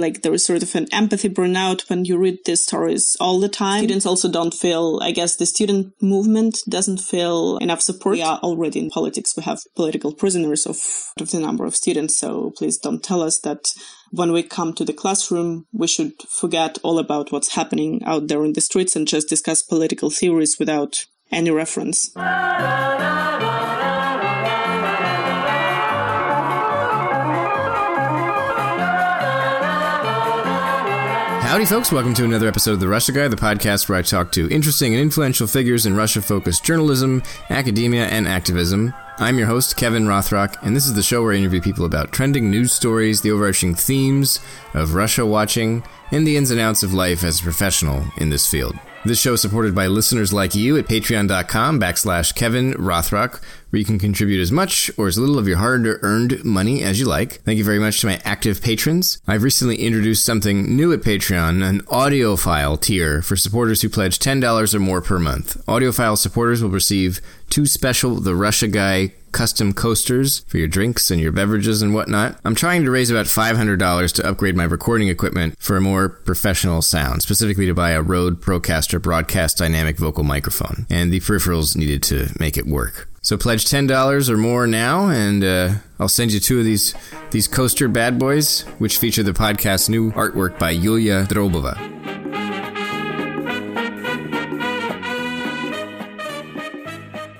like there is sort of an empathy burnout when you read these stories all the time. Students also don't feel, I guess the student movement doesn't feel enough support. We are already in politics. We have political prisoners of, of the number of students. So please don't tell us that when we come to the classroom, we should forget all about what's happening out there in the streets and just discuss political theories without any reference. Howdy, folks. Welcome to another episode of The Russia Guy, the podcast where I talk to interesting and influential figures in Russia focused journalism, academia, and activism. I'm your host, Kevin Rothrock, and this is the show where I interview people about trending news stories, the overarching themes of Russia watching, and the ins and outs of life as a professional in this field. This show is supported by listeners like you at patreon.com backslash Kevin Rothrock, where you can contribute as much or as little of your hard earned money as you like. Thank you very much to my active patrons. I've recently introduced something new at Patreon, an audiophile tier for supporters who pledge $10 or more per month. Audiophile supporters will receive two special The Russia Guy custom coasters for your drinks and your beverages and whatnot. I'm trying to raise about $500 to upgrade my recording equipment for a more professional sound, specifically to buy a Rode Procaster broadcast dynamic vocal microphone and the peripherals needed to make it work. So pledge ten dollars or more now, and uh, I'll send you two of these these coaster bad boys, which feature the podcast's new artwork by Yulia Drobova.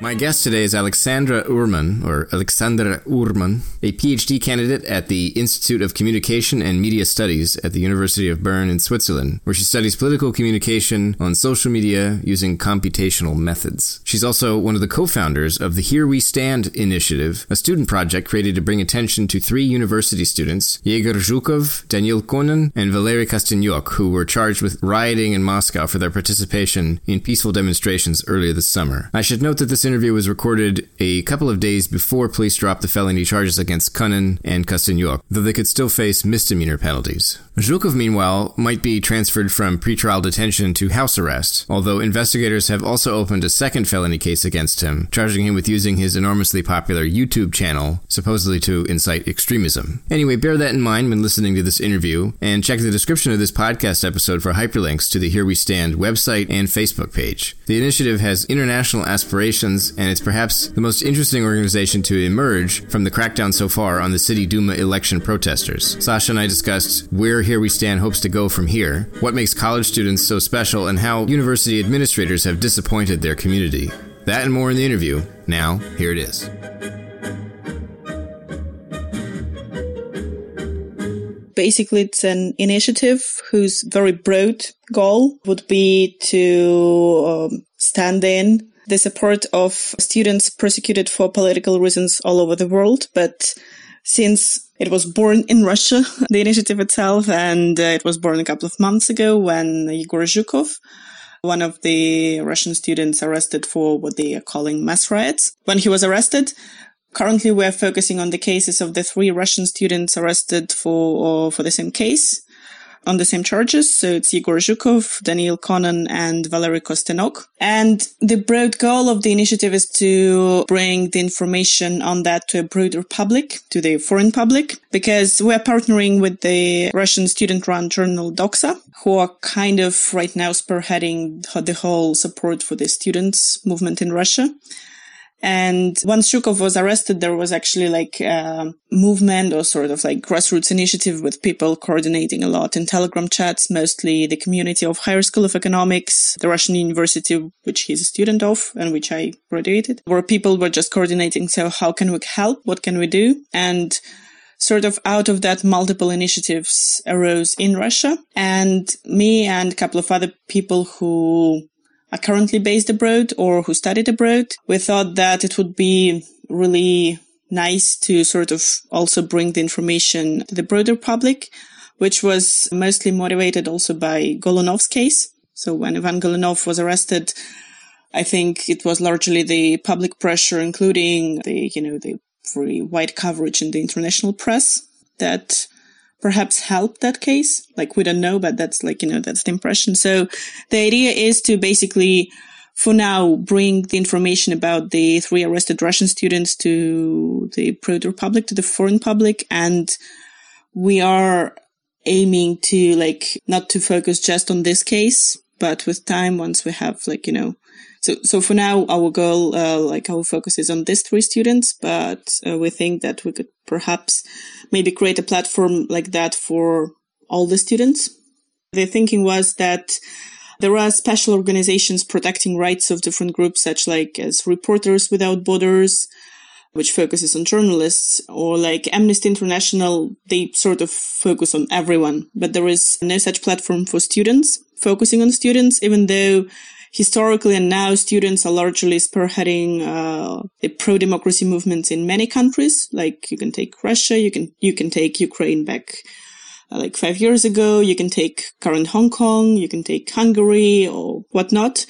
My guest today is Alexandra Urman, or Alexandra Urman, a PhD candidate at the Institute of Communication and Media Studies at the University of Bern in Switzerland, where she studies political communication on social media using computational methods. She's also one of the co-founders of the Here We Stand initiative, a student project created to bring attention to three university students, Yegor Zhukov, Daniil Konon, and Valery Kostenyok, who were charged with rioting in Moscow for their participation in peaceful demonstrations earlier this summer. I should note that this interview was recorded a couple of days before police dropped the felony charges against Konon and Kostenyok, though they could still face misdemeanor penalties. Zhukov, meanwhile, might be transferred from pretrial detention to house arrest, although investigators have also opened a second felony case against him, charging him with using his enormously popular YouTube channel, supposedly to incite extremism. Anyway, bear that in mind when listening to this interview, and check the description of this podcast episode for hyperlinks to the Here We Stand website and Facebook page. The initiative has international aspirations, and it's perhaps the most interesting organization to emerge from the crackdown so far on the City Duma election protesters. Sasha and I discussed where Here We Stand hopes to go from here, what makes college students so special, and how university administrators have disappointed their community. That and more in the interview. Now, here it is. Basically, it's an initiative whose very broad goal would be to um, stand in the support of students persecuted for political reasons all over the world. But since it was born in Russia, the initiative itself, and uh, it was born a couple of months ago when Yegor Zhukov, one of the Russian students arrested for what they are calling mass riots. When he was arrested, currently we are focusing on the cases of the three Russian students arrested for, for the same case on the same charges. So it's Yegor Zhukov, Daniil Konon, and Valery Kostenyok. And the broad goal of the initiative is to bring the information on that to a broader public, to the foreign public, because we're partnering with the Russian student-run journal Doxa, who are kind of right now spearheading the whole support for the students movement in Russia. And once Zhukov was arrested, there was actually like a movement or sort of like grassroots initiative with people coordinating a lot in Telegram chats, mostly the community of Higher School of Economics, the Russian university, which he's a student of and which I graduated, where people were just coordinating. So how can we help? What can we do? And sort of out of that multiple initiatives arose in Russia and me and a couple of other people who are currently based abroad or who studied abroad, we thought that it would be really nice to sort of also bring the information to the broader public, which was mostly motivated also by Golunov's case. So when Ivan Golunov was arrested, I think it was largely the public pressure, including the, you know, the very wide coverage in the international press that perhaps help that case. Like we don't know, but that's like, you know, that's the impression. So the idea is to basically, for now, bring the information about the three arrested Russian students to the broader public, to the foreign public. And we are aiming to like not to focus just on this case, but with time, once we have like, you know, so, so for now, our goal, uh, like our focus is on these three students, but uh, we think that we could perhaps maybe create a platform like that for all the students. The thinking was that there are special organizations protecting rights of different groups, such like as Reporters Without Borders, which focuses on journalists, or like Amnesty International, they sort of focus on everyone. But there is no such platform for students focusing on students, even though historically and now students are largely spearheading uh, the pro-democracy movements in many countries. Like you can take Russia, you can you can take Ukraine back uh, like five years ago, you can take current Hong Kong, you can take Hungary or whatnot.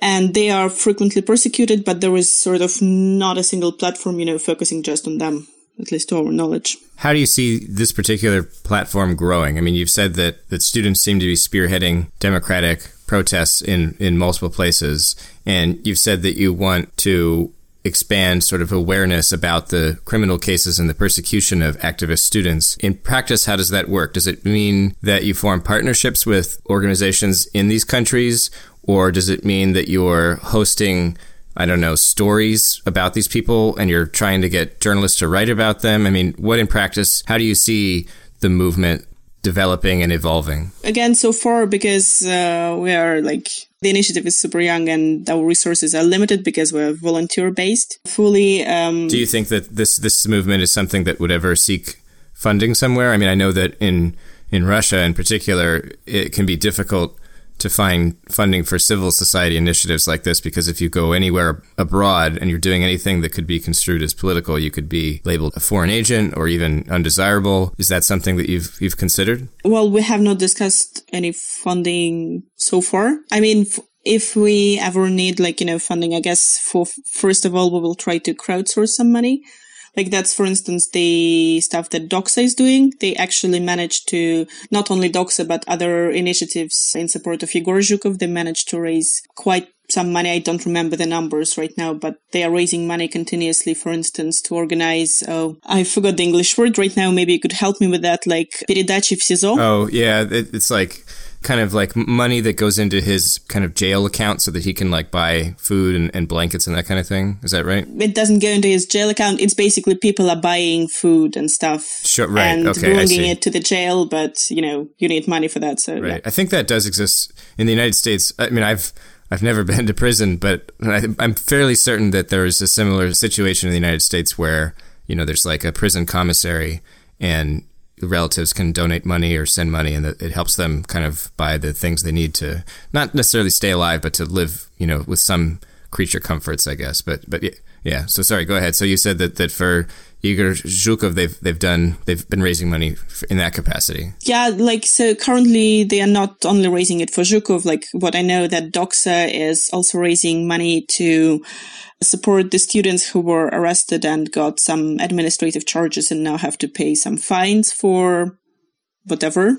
And they are frequently persecuted, but there is sort of not a single platform, you know, focusing just on them at least to our knowledge. How do you see this particular platform growing? I mean, you've said that, that students seem to be spearheading democratic protests in, in multiple places. And you've said that you want to expand sort of awareness about the criminal cases and the persecution of activist students. In practice, how does that work? Does it mean that you form partnerships with organizations in these countries? Or does it mean that you're hosting, I don't know, stories about these people and you're trying to get journalists to write about them? I mean, what in practice, how do you see the movement developing and evolving? Again, so far, because uh, we are like the initiative is super young and our resources are limited because we're volunteer based fully. Um, Do you think that this this movement is something that would ever seek funding somewhere? I mean, I know that in in Russia, in particular, it can be difficult to find funding for civil society initiatives like this because if you go anywhere abroad and you're doing anything that could be construed as political, you could be labeled a foreign agent or even undesirable. Is that something that you've you've considered? Well, we have not discussed any funding so far. I mean, if we ever need like you know funding, I guess for first of all we will try to crowdsource some money like that's, for instance, the stuff that Doxa is doing. They actually managed to not only Doxa, but other initiatives in support of Yegor Zhukov. They managed to raise quite some money. I don't remember the numbers right now, but they are raising money continuously, for instance, to organize. Oh, I forgot the English word right now. Maybe you could help me with that. Like, передачи в СИЗО. Oh, yeah. It's like kind of like money that goes into his kind of jail account so that he can like buy food and, and, blankets and that kind of thing. Is that right? It doesn't go into his jail account. It's basically people are buying food and stuff. Sure, right. And okay, bringing it to the jail, but you know, you need money for that. So, right. Yeah. I think that does exist in the United States. I mean, I've, I've never been to prison, but I, I'm fairly certain that there is a similar situation in the United States where, you know, there's like a prison commissary and relatives can donate money or send money, and it helps them kind of buy the things they need to not necessarily stay alive, but to live, you know, with some creature comforts, I guess. But but yeah. So sorry, go ahead. So you said that that for Yegor Zhukov, they've they've done they've been raising money in that capacity. Yeah, like so currently they are not only raising it for Zhukov. Like what I know that Doxa is also raising money to support the students who were arrested and got some administrative charges and now have to pay some fines for whatever.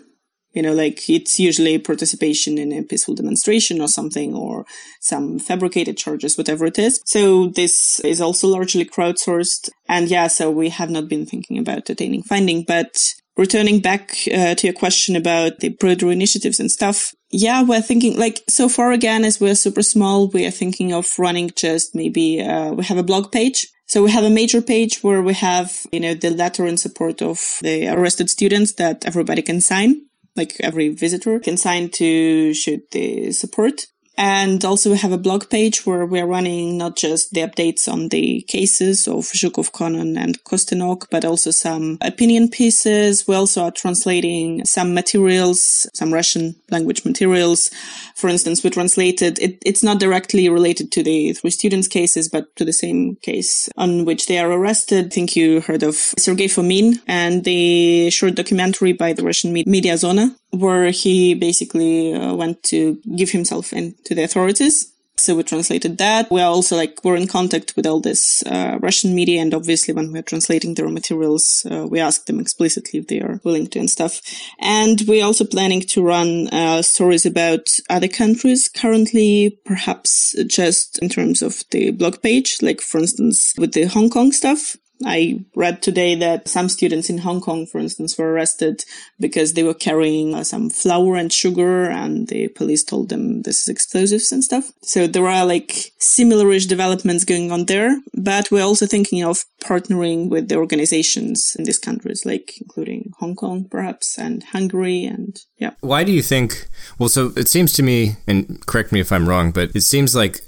You know, like it's usually participation in a peaceful demonstration or something or some fabricated charges, whatever it is. So this is also largely crowdsourced. And yeah, so we have not been thinking about attaining funding, but returning back uh, to your question about the broader initiatives and stuff, yeah, we're thinking like so far again, as we're super small, we are thinking of running just maybe, uh, we have a blog page. So we have a major page where we have, you know, the letter in support of the arrested students that everybody can sign. Like every visitor can sign to show the support. And also we have a blog page where we're running not just the updates on the cases of Zhukov, Konon and Kostenyok, but also some opinion pieces. We also are translating some materials, some Russian language materials. For instance, we translated, it, it's not directly related to the three students cases, but to the same case on which they are arrested. I think you heard of Sergei Fomin and the short documentary by the Russian media Zona where he basically uh, went to give himself in to the authorities. So we translated that. We are also like, we're in contact with all this uh, Russian media. And obviously when we're translating their materials, uh, we ask them explicitly if they are willing to and stuff. And we're also planning to run uh, stories about other countries currently, perhaps just in terms of the blog page, like for instance, with the Hong Kong stuff I read today that some students in Hong Kong, for instance, were arrested because they were carrying uh, some flour and sugar and the police told them this is explosives and stuff. So there are like similarish developments going on there, but we're also thinking of partnering with the organizations in these countries, like including Hong Kong, perhaps, and Hungary. And yeah. Why do you think? Well, so it seems to me, and correct me if I'm wrong, but it seems like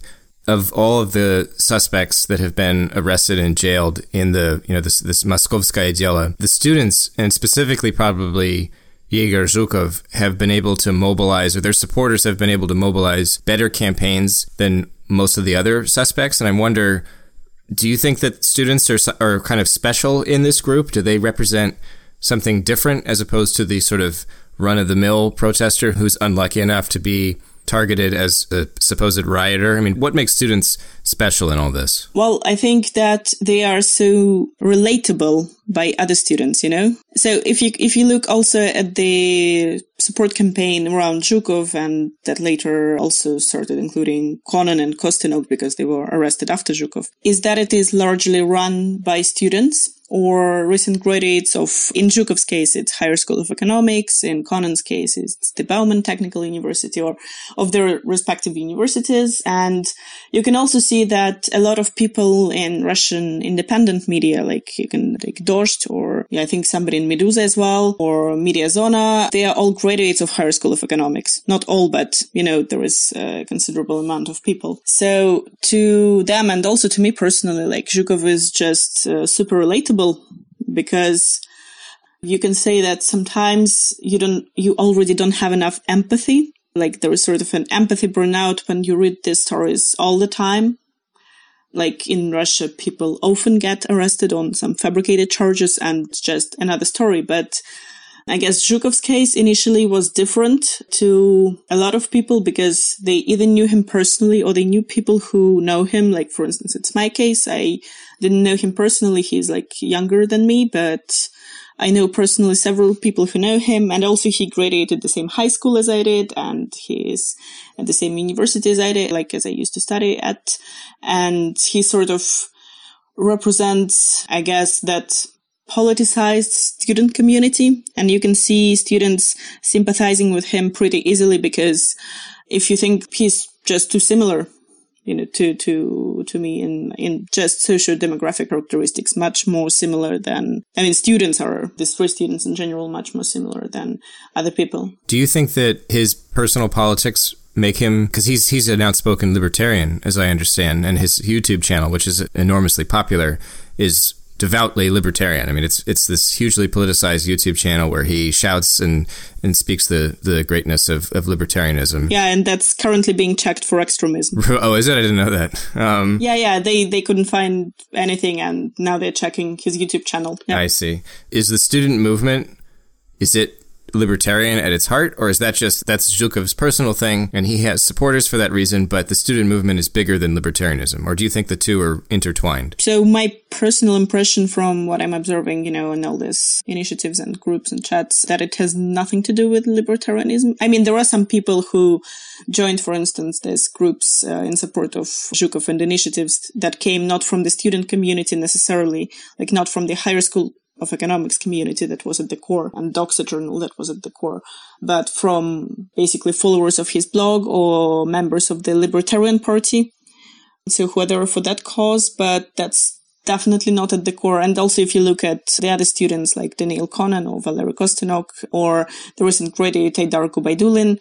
of all of the suspects that have been arrested and jailed in the you know this this Moskovskaya Dela, the students and specifically probably Yegor Zhukov have been able to mobilize, or their supporters have been able to mobilize better campaigns than most of the other suspects. And I wonder, do you think that students are are kind of special in this group? Do they represent something different as opposed to the sort of run of the mill protester who's unlucky enough to be targeted as a supposed rioter? I mean, what makes students special in all this? Well, I think that they are so relatable by other students, you know? So if you, if you look also at the support campaign around Zhukov and that later also started including Konon and Kostenyok because they were arrested after Zhukov, is that it is largely run by students or recent graduates of, in Zhukov's case, it's Higher School of Economics. In Konon's case, it's the Bauman Technical University or of their respective universities. And you can also see that a lot of people in Russian independent media, like you can take Dozhd or yeah, I think somebody in Medusa as well or Media Zona, they are all graduates of Higher School of Economics. Not all, but you know, there is a considerable amount of people. So to them and also to me personally, like Zhukov is just uh, super relatable because you can say that sometimes you don't, you already don't have enough empathy. Like there is sort of an empathy burnout when you read these stories all the time. Like in Russia, people often get arrested on some fabricated charges and just another story. But I guess Zhukov's case initially was different to a lot of people because they either knew him personally or they knew people who know him. Like, for instance, it's my case. I didn't know him personally. He's like younger than me, but I know personally several people who know him. And also he graduated the same high school as I did. And he is at the same university as I did, like as I used to study at. And he sort of represents, I guess, that politicized student community. And you can see students sympathizing with him pretty easily because if you think he's just too similar, you know, to, to, to me in, in just social demographic characteristics, much more similar than, I mean, students are, the three students in general, much more similar than other people. Do you think that his personal politics make him because he's he's an outspoken libertarian as I understand and his YouTube channel which is enormously popular is devoutly libertarian. I mean, it's it's this hugely politicized YouTube channel where he shouts and, and speaks the, the greatness of, of libertarianism. Yeah, and that's currently being checked for extremism. oh, is it? I didn't know that. Um, yeah, yeah, they they couldn't find anything, and now they're checking his YouTube channel. Yeah. I see. Is the student movement? Is it libertarian at its heart, or is that just that's Zhukov's personal thing and he has supporters for that reason, but the student movement is bigger than libertarianism? Or do you think the two are intertwined? So my personal impression from what I'm observing, you know, in all these initiatives and groups and chats, that it has nothing to do with libertarianism. I mean, there are some people who joined, for instance, these groups uh, in support of Zhukov and initiatives that came not from the student community necessarily, like not from the higher school of economics community that was at the core and Doxa journal that was at the core, but from basically followers of his blog or members of the Libertarian Party. So whether for that cause, but that's definitely not at the core. And also, if you look at the other students like Daniil Konon or Valery Kostenyok or the recent graduate Aidar Gubaidulin,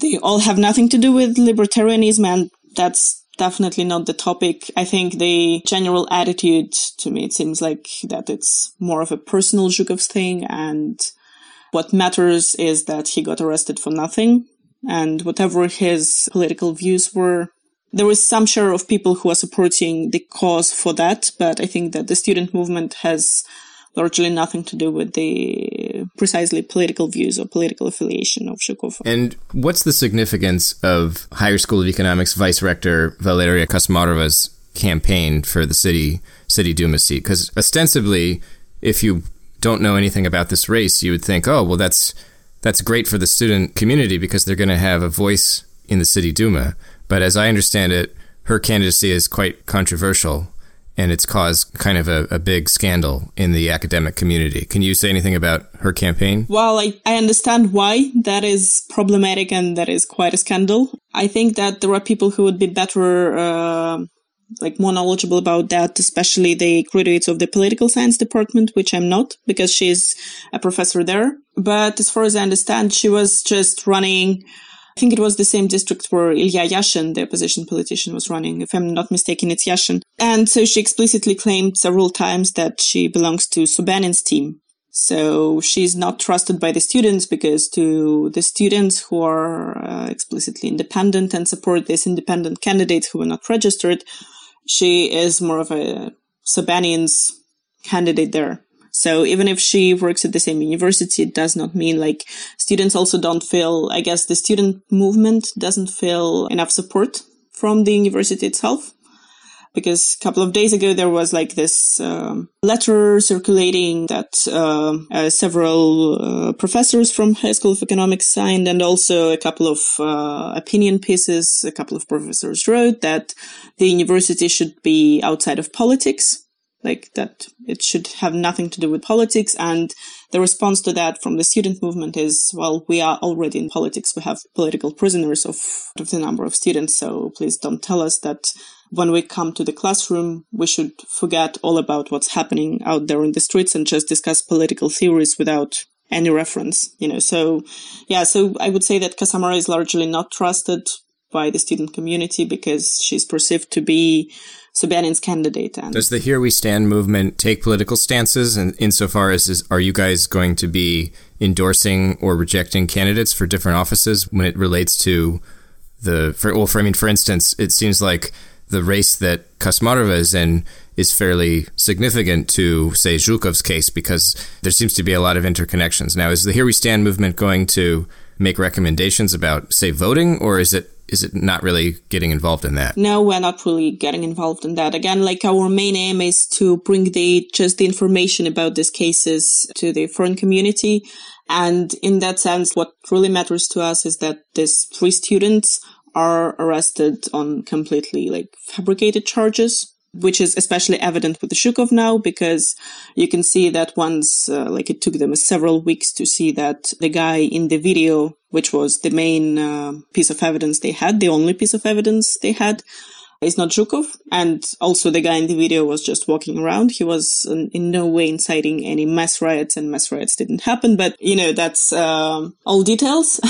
they all have nothing to do with libertarianism. And that's definitely not the topic. I think the general attitude to me, it seems like that it's more of a personal Zhukov's thing. And what matters is that he got arrested for nothing. And whatever his political views were, there was some share of people who are supporting the cause for that. But I think that the student movement has largely nothing to do with the precisely political views or political affiliation of Zhukov. And what's the significance of Higher School of Economics Vice Rector Valeria Kosmarova's campaign for the city city Duma seat? Because ostensibly, if you don't know anything about this race, you would think, oh, well, that's that's great for the student community because they're going to have a voice in the city Duma. But as I understand it, her candidacy is quite controversial and it's caused kind of a, a, big scandal in the academic community. Can you say anything about her campaign? Well, I, I understand why that is problematic and that is quite a scandal. I think that there are people who would be better, uh, like more knowledgeable about that, especially the graduates of the political science department, which I'm not because she's a professor there. But as far as I understand, she was just running I think it was the same district where Ilya Yashin, the opposition politician, was running. If I'm not mistaken, it's Yashin. And so she explicitly claimed several times that she belongs to Sobyanin's team. So she's not trusted by the students because to the students who are uh, explicitly independent and support this independent candidate who are not registered, she is more of a Sobyanin's candidate there. So even if she works at the same university, it does not mean like students also don't feel, I guess the student movement doesn't feel enough support from the university itself. Because a couple of days ago there was like this um, letter circulating that uh, uh, several uh, professors from High School of Economics signed, and also a couple of uh, opinion pieces. A couple of professors wrote that the university should be outside of politics like that it should have nothing to do with politics. And the response to that from the student movement is, well, we are already in politics. We have political prisoners of, of the number of students. So please don't tell us that when we come to the classroom, we should forget all about what's happening out there in the streets and just discuss political theories without any reference, you know. So, yeah, so I would say that Kasamara is largely not trusted by the student community because she's perceived to be Sobyanin's candidate. And Does the Here We Stand movement take political stances? And insofar as is, are you guys going to be endorsing or rejecting candidates for different offices when it relates to the, for, well, for, I mean, for instance, it seems like the race that Kasmarova is in is fairly significant to, say, Zhukov's case because there seems to be a lot of interconnections. Now, is the Here We Stand movement going to make recommendations about, say, voting, or is it is it not really getting involved in that? No, we're not really getting involved in that. Again, like our main aim is to bring the just the information about these cases to the foreign community. And in that sense, what really matters to us is that these three students are arrested on completely like fabricated charges which is especially evident with the Zhukov now because you can see that once, uh, like it took them several weeks to see that the guy in the video, which was the main uh, piece of evidence they had, the only piece of evidence they had, is not Zhukov. And also the guy in the video was just walking around. He was in, in no way inciting any mass riots and mass riots didn't happen. But, you know, that's um, all details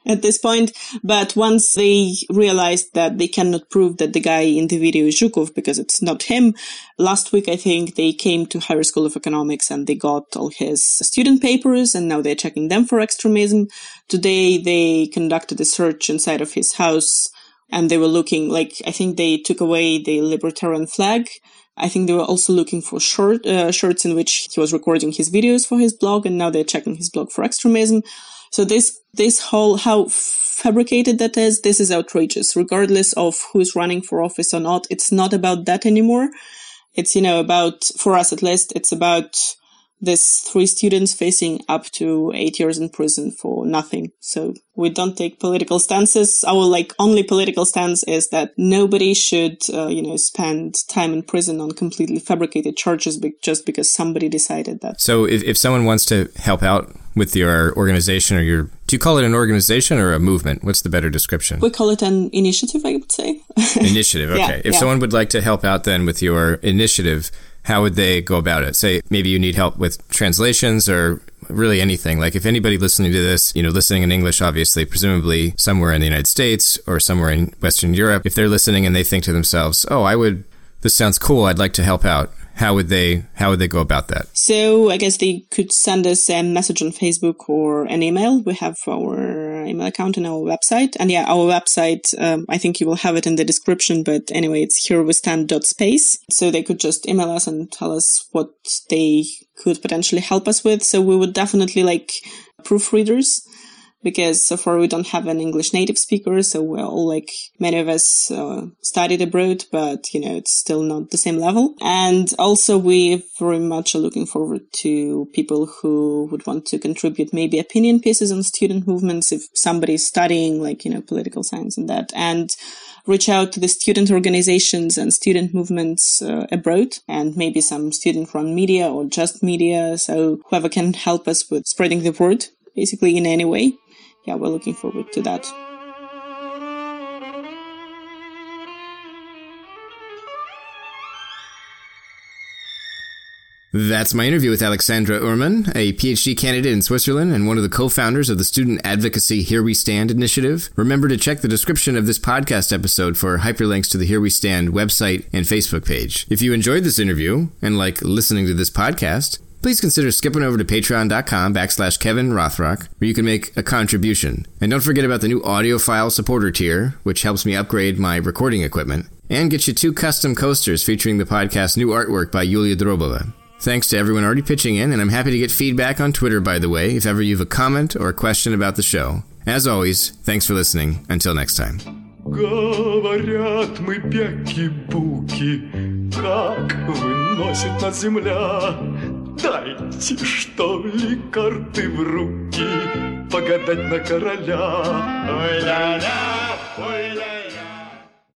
at this point. But once they realized that they cannot prove that the guy in the video is Zhukov because it's not him, last week, I think they came to Higher School of Economics and they got all his student papers and now they're checking them for extremism. Today they conducted a search inside of his house and they were looking like I think they took away the libertarian flag. I think they were also looking for short uh, shirts in which he was recording his videos for his blog, and now they're checking his blog for extremism. So this this whole how fabricated that is, this is outrageous. Regardless of who's running for office or not, it's not about that anymore. It's you know about for us at least, it's about there's three students facing up to eight years in prison for nothing. So we don't take political stances. Our like only political stance is that nobody should, uh, you know, spend time in prison on completely fabricated charges be- just because somebody decided that. So if, if someone wants to help out with your organization or your, do you call it an organization or a movement? What's the better description? We call it an initiative, I would say. initiative. Okay. Yeah, if yeah. someone would like to help out then with your initiative, how would they go about it? Say maybe you need help with translations or really anything. Like if anybody listening to this, you know, listening in English, obviously, presumably somewhere in the United States or somewhere in Western Europe, if they're listening and they think to themselves, oh, I would, this sounds cool. I'd like to help out. How would they, how would they go about that? So I guess they could send us a message on Facebook or an email. We have our email account on our website. And yeah, our website, um, I think you will have it in the description, but anyway, it's here stand space. So they could just email us and tell us what they could potentially help us with. So we would definitely like proofreaders because so far we don't have an English native speaker. So we're all like many of us uh, studied abroad, but you know, it's still not the same level. And also we very much are looking forward to people who would want to contribute maybe opinion pieces on student movements if somebody's studying like, you know, political science and that. And reach out to the student organizations and student movements uh, abroad and maybe some student run media or just media. So whoever can help us with spreading the word basically in any way. Yeah, we're looking forward to that. That's my interview with Alexandra Urman, a PhD candidate in Switzerland and one of the co-founders of the student advocacy Here We Stand initiative. Remember to check the description of this podcast episode for hyperlinks to the Here We Stand website and Facebook page. If you enjoyed this interview and like listening to this podcast, please consider skipping over to patreon.com backslash Kevin Rothrock, where you can make a contribution. And don't forget about the new audiophile supporter tier, which helps me upgrade my recording equipment, and get you two custom coasters featuring the podcast's new artwork by Yulia Drobova. Thanks to everyone already pitching in, and I'm happy to get feedback on Twitter, by the way, if ever you have a comment or a question about the show. As always, thanks for listening. Until next time. Говорят мы бяки-буки, как выносит нас земля. Дайте, что ли, карты в руки, погадать на короля. Ой-ля-ля!